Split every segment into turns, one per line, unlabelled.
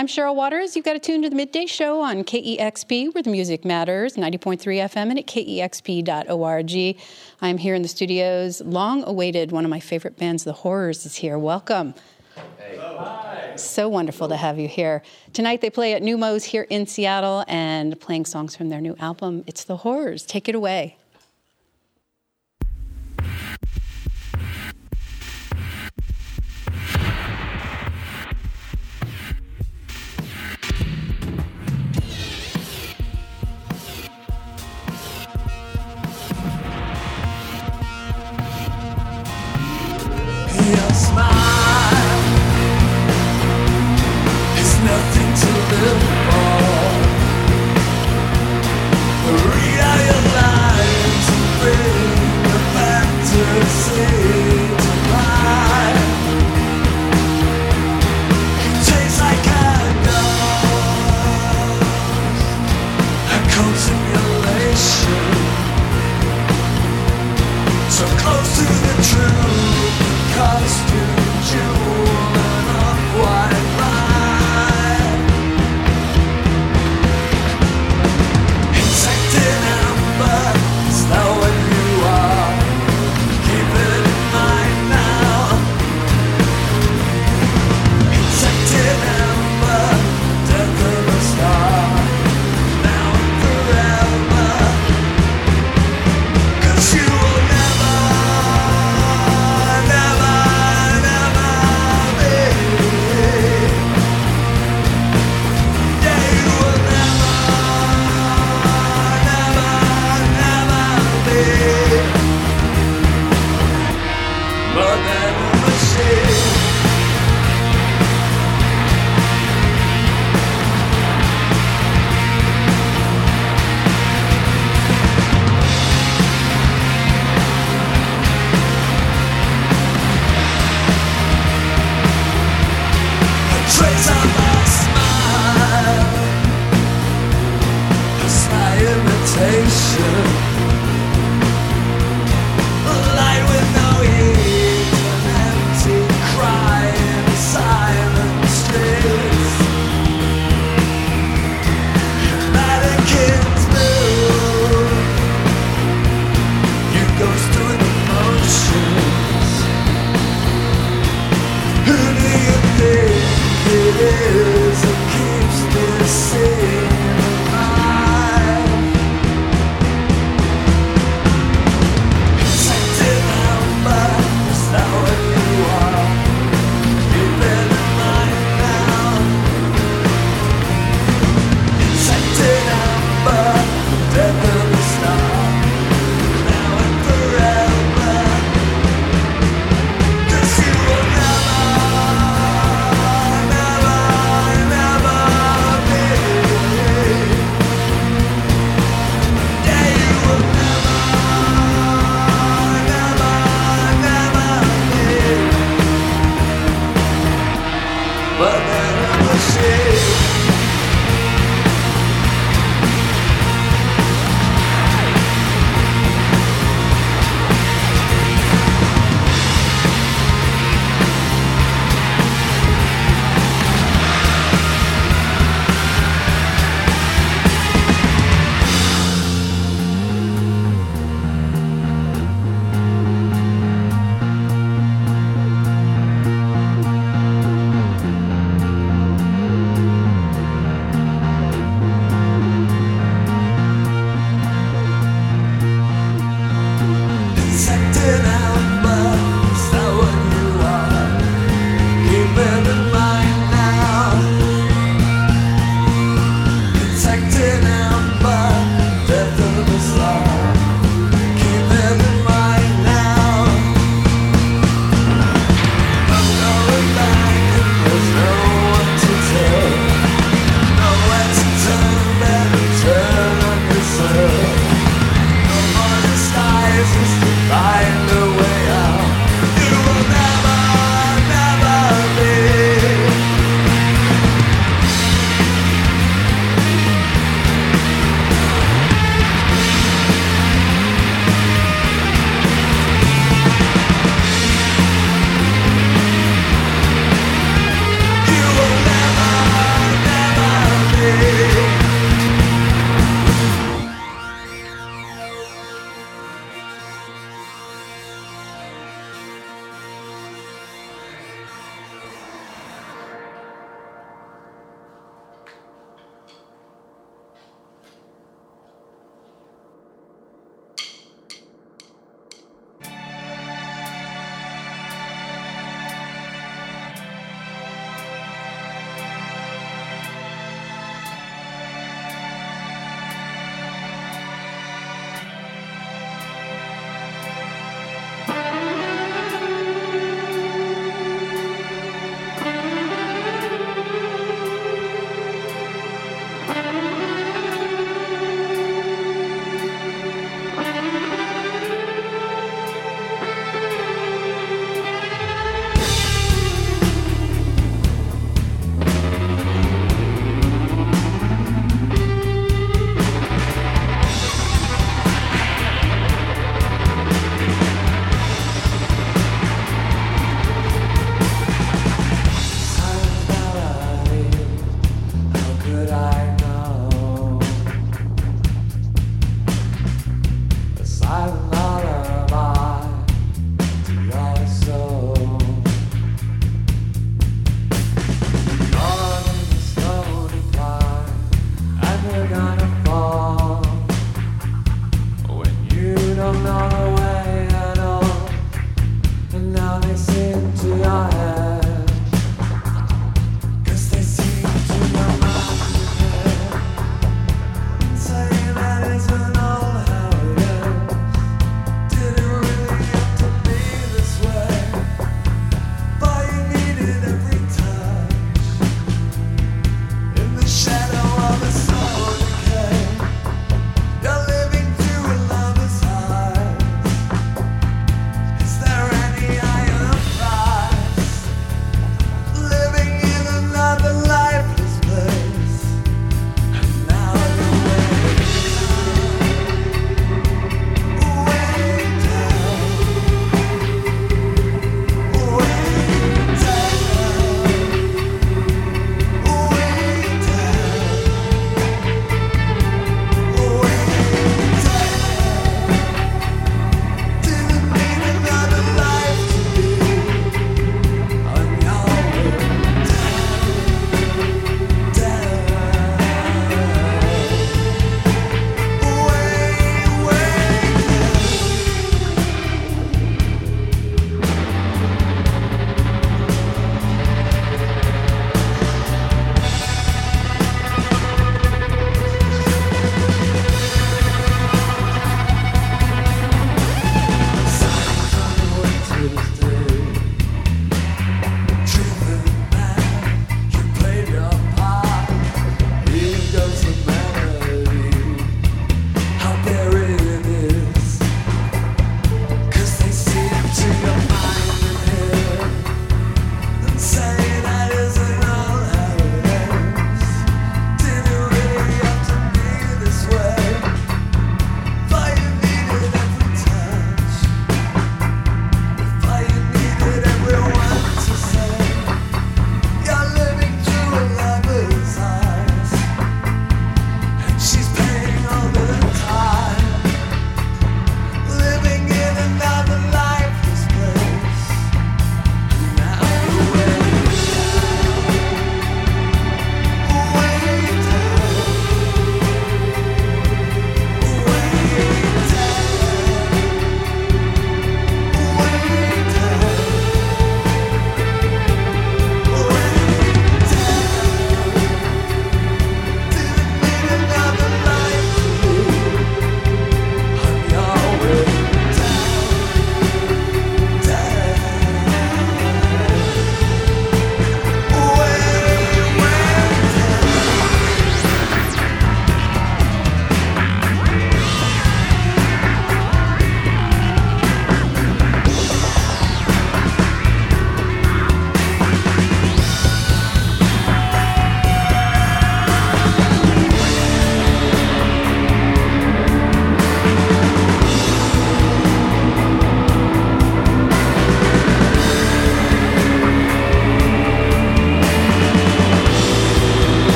I'm Cheryl Waters. You've got to tune to the midday show on KEXP, where the music matters, 90.3 FM and at kexp.org. I'm here in the studios. Long awaited, one of my favorite bands, The Horrors, is here. Welcome. Hi. So wonderful to have you here. Tonight they play at Neumos here in Seattle and playing songs from their new album, It's The Horrors. Take it away.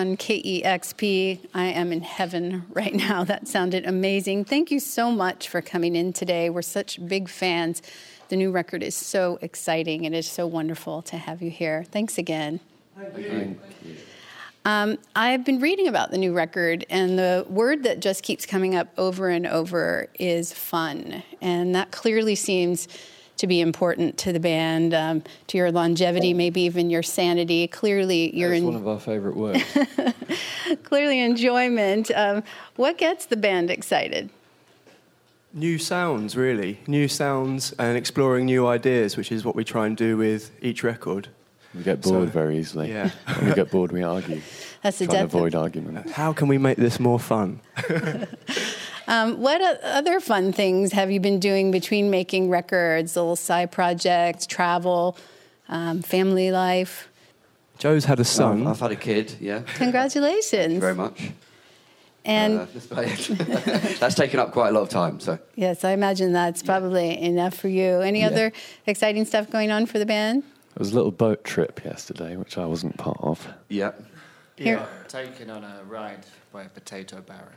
On KEXP. I am in heaven right now. That sounded amazing. Thank you so much for coming in today. We're such big fans. The new record is so exciting. It is so wonderful to have you here. Thanks again.
Thank you.
Um, I've been reading about the new record, and the word that just keeps coming up over and over is fun. And that clearly seems to be important to the band, um, to your longevity, maybe even your sanity. Clearly, you're
That's
in
one of our favourite words.
clearly enjoyment. Um, what gets the band excited?
New sounds, really. New sounds and exploring new ideas, which is what we try and do with each record.
We get bored
So-
very easily.
yeah.
when we get bored, we argue.
That's the
Trying to
depth.
avoid arguments.
How can we make this more fun?
Um, what other fun things have you been doing between making records, little side projects, travel, um, family life?
Joe's had a son.
I've, I've had a kid, yeah.
Congratulations!
Thank you very much.
And
Uh, that's about it. that's taken up quite a lot of time, so.
yes, I imagine that's probably enough for you. Any other exciting stuff going on for the band?
There was a little boat trip yesterday, which I wasn't part of.
Yeah.
Here,
Taken on a ride by a potato baron.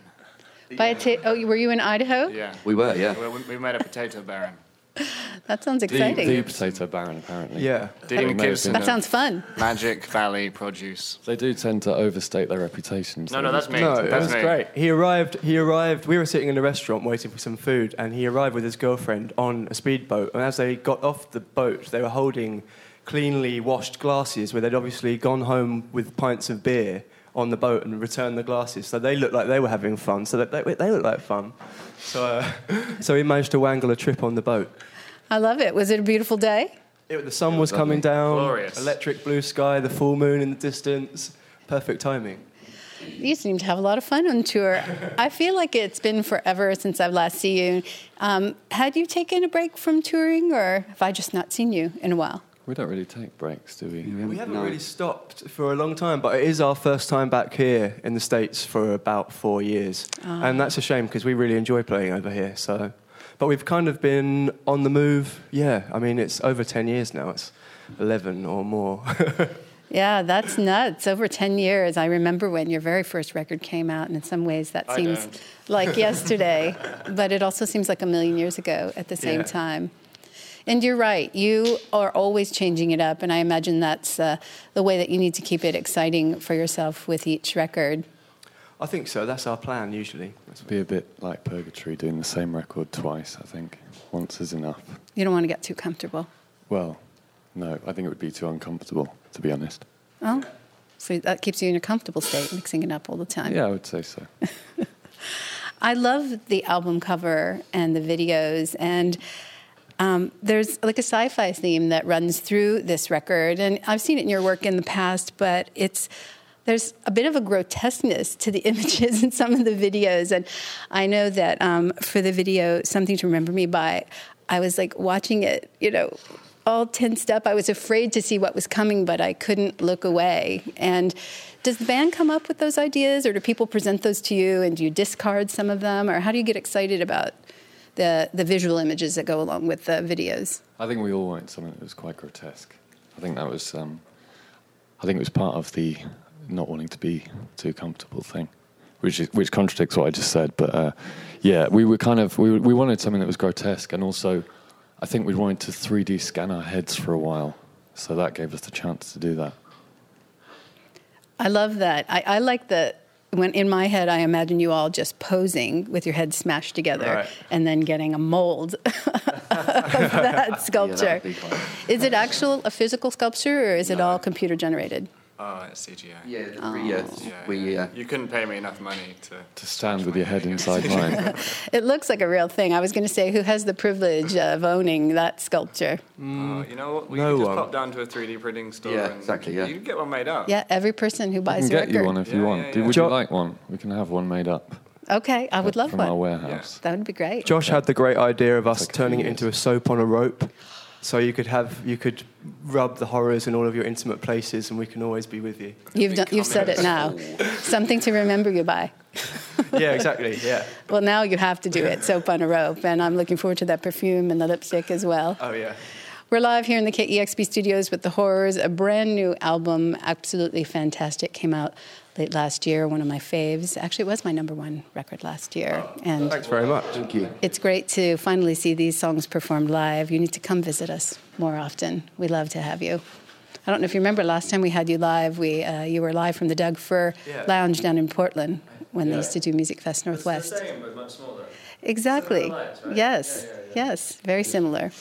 By a ta- oh, were you in Idaho?
Yeah.
We were, yeah.
We, we met a potato baron.
That sounds exciting.
the potato baron, apparently.
Yeah.
Dean Gibson.
that sounds fun.
Magic Valley produce.
They do tend to overstate their reputations.
No, no, that's me.
No, it
that's
was
me.
great. He arrived. He arrived. We were sitting in a restaurant waiting for some food, and he arrived with his girlfriend on a speedboat. And as they got off the boat, they were holding cleanly washed glasses, where they'd obviously gone home with pints of beer on the boat and returned the glasses. So they looked like they were having fun. So that they, they looked like fun. So, uh, so he managed to wangle a trip on the boat.
I love it. Was it a beautiful day?
It, the sun was coming down.
Glorious.
Electric blue sky. The full moon in the distance. Perfect timing.
You seem to have a lot of fun on tour. I feel like it's been forever since I've last seen you. Um, had you taken a break from touring, or have I just not seen you in a while?
We don't really take breaks, do we?
We haven't
No.
really stopped for a long time, but it is our first time back here in the States for about four years. Ah. And that's a shame because we really enjoy playing over here. So, But we've kind of been on the move, yeah. I mean, it's over 10 years now, it's 11 or more.
Yeah, that's nuts. Over 10 years. I remember when your very first record came out, and in some ways that
I
seems
don't.
like yesterday, but it also seems like a million years ago at the same
Yeah.
time. And you're right, you are always changing it up, and I imagine that's uh, the way that you need to keep it exciting for yourself with each record.
I think so, that's our plan usually.
It'd be a bit like purgatory doing the same record twice, I think. Once is enough.
You don't want to get too comfortable.
Well, no, I think it would be too uncomfortable, to be honest.
Oh, so that keeps you in a comfortable state, mixing it up all the time.
Yeah, I would say so.
I love the album cover and the videos, and um, there's like a sci-fi theme that runs through this record, and I've seen it in your work in the past, but it's there's a bit of a grotesqueness to the images in some of the videos, and I know that um, for the video, something to remember me by, I was like watching it, you know. All tensed up. I was afraid to see what was coming, but I couldn't look away. And does the band come up with those ideas, or do people present those to you, and do you discard some of them, or how do you get excited about the the visual images that go along with the videos?
I think we all wanted something that was quite grotesque. I think that was, um, I think it was part of the not wanting to be too comfortable thing, which is, which contradicts what I just said. But uh, yeah, we were kind of we we wanted something that was grotesque, and also I think we wanted to 3D scan our heads for a while, so that gave us the chance to do that.
I love that. I, I like that. When in my head, I imagine you all just posing with your heads smashed together
Right.
and then getting a mold of that sculpture.
fun.
is it actual a physical sculpture or is it all computer generated?
Oh, it's CGI.
Yeah, the
Oh.
three, yeah,
Yeah,
we,
yeah.
uh,
You couldn't pay me enough money to.
To stand with your head inside mine.
It looks like a real thing. I was going to say, who has the privilege of owning that sculpture?
Oh, you know what? We
no
could just
one.
pop down to a 3D printing store.
Yeah,
and
exactly, yeah.
You can get one made up.
Yeah, every person who
I
buys
can
a
get
record.
you one if you want.
yeah, yeah.
Would you like one? We can have one made up.
Okay, I would love one
from our
one.
warehouse.
That would be great.
Josh had the great idea of us
like a
turning it into a soap on a rope. So you could have you could rub the horrors in all of your intimate places and we can always be with you.
You've done, you've said it now. Something to remember you by.
Yeah, exactly. Yeah.
Well, now you have to do it. Soap on a rope, and I'm looking forward to that perfume and the lipstick as well.
Oh yeah.
We're live here in the KEXP studios with The Horrors, a brand new album, absolutely fantastic. Came out late last year, one of my faves. Actually, it was my number one record last year. And
Thanks very much.
Thank you.
it's great to finally see these songs performed live. You need to come visit us more often. We love to have you. I don't know if you remember last time we had you live. We uh, you were live from the Doug Fir
Yeah.
Lounge down in Portland when they used to do Music Fest Northwest.
Same, but much smaller.
Exactly. Yes. Yes. Very similar.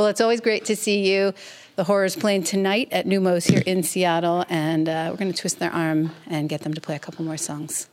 Well, it's always great to see you. The Horrors playing tonight at Neumos here in Seattle, and uh, we're going to twist their arm and get them to play a couple more songs.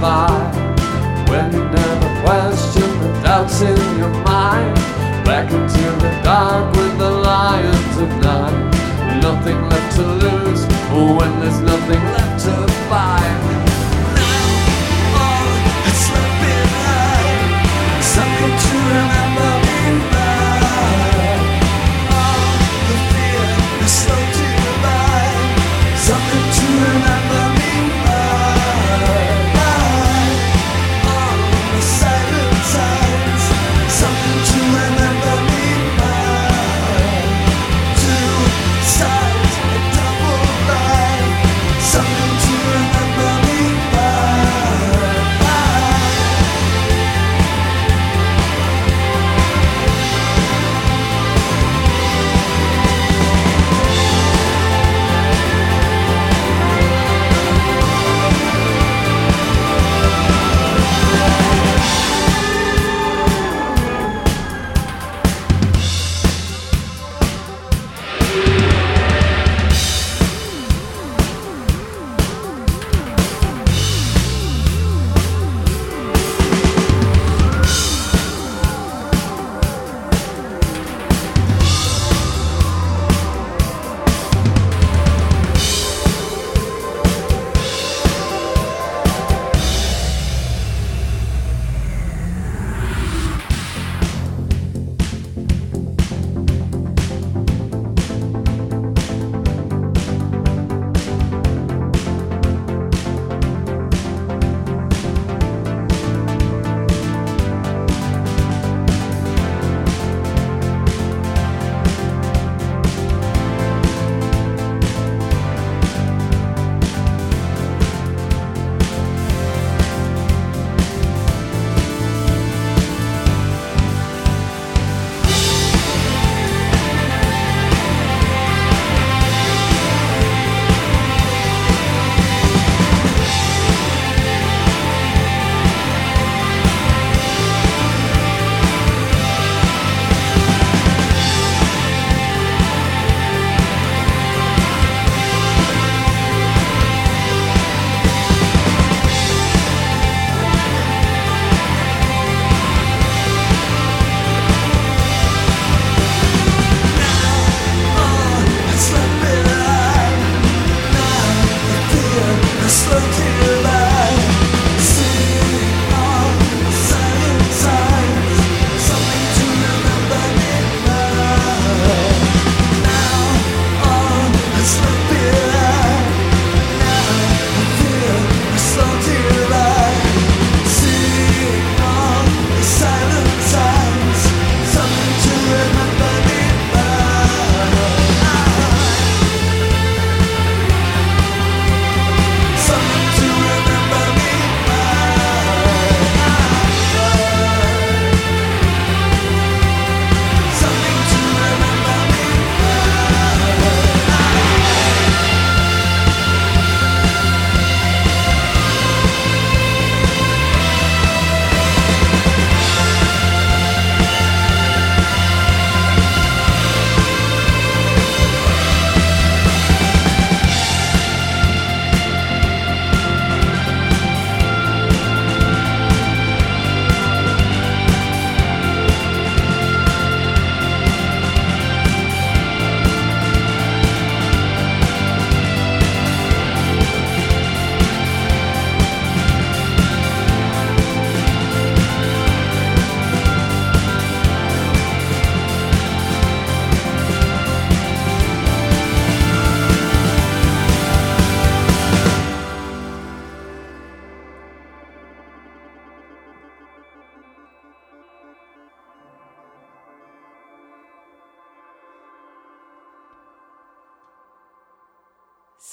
by When you never question the doubts in your mind Back into the dark with the lion tonight. Nothing left to lose when there's nothing left to find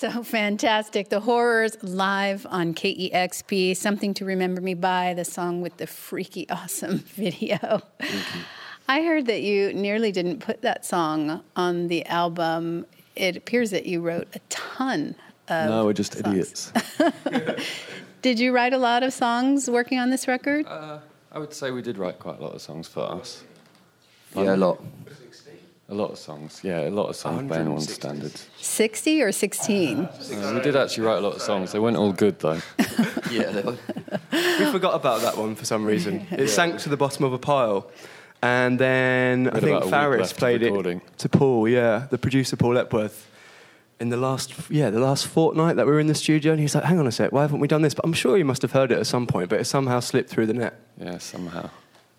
So fantastic. The Horrors live on KEXP. Something to Remember Me By, the song with the freaky awesome video. I heard that you nearly didn't put that song on the album. It appears that you wrote a ton of
no, we're just
songs.
idiots.
Did you write a lot of songs working on this record?
Uh, I would say we did write quite a lot of songs for us.
Yeah, a lot.
A lot of songs, yeah, a lot of songs by anyone's
160.
standards.
60 or 16?
Uh, we did actually write a lot of songs. They weren't all good though.
Yeah, they were.
We forgot about that one for some reason. It sank to the bottom of a pile. And then I think
about
Faris played it to Paul, yeah, the producer Paul Epworth, in the last yeah the last fortnight that we were in the studio, and he's like, "Hang on a sec, why haven't we done this?" But I'm sure he must have heard it at some point, but it somehow slipped through the net.
Yeah, somehow.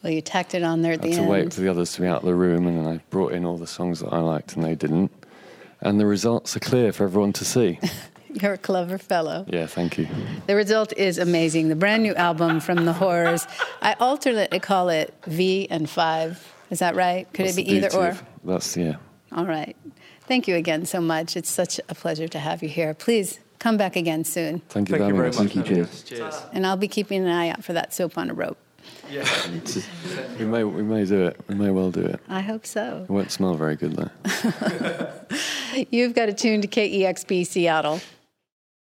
Well, you tacked it on there at
I
the
had to wait for the others to be out of the room, and then I brought in all the songs that I liked, and they didn't. And the results are clear for everyone to see.
You're a clever fellow.
Yeah, thank you.
The result is amazing. The brand new album from the Horrors. I alternately call it V and Five. Is that right? Could
That's
it be either or?
of- That's yeah.
All right. Thank you again so much. It's such a pleasure to have you here. Please come back again soon.
Thank you,
Thank you
having
very much.
Thank you, cheers.
Cheers.
And I'll be keeping an eye out for that soap on a rope.
We may we may do it. We may well do it.
I hope so.
It won't smell very good though.
You've got to tune to KEXP Seattle.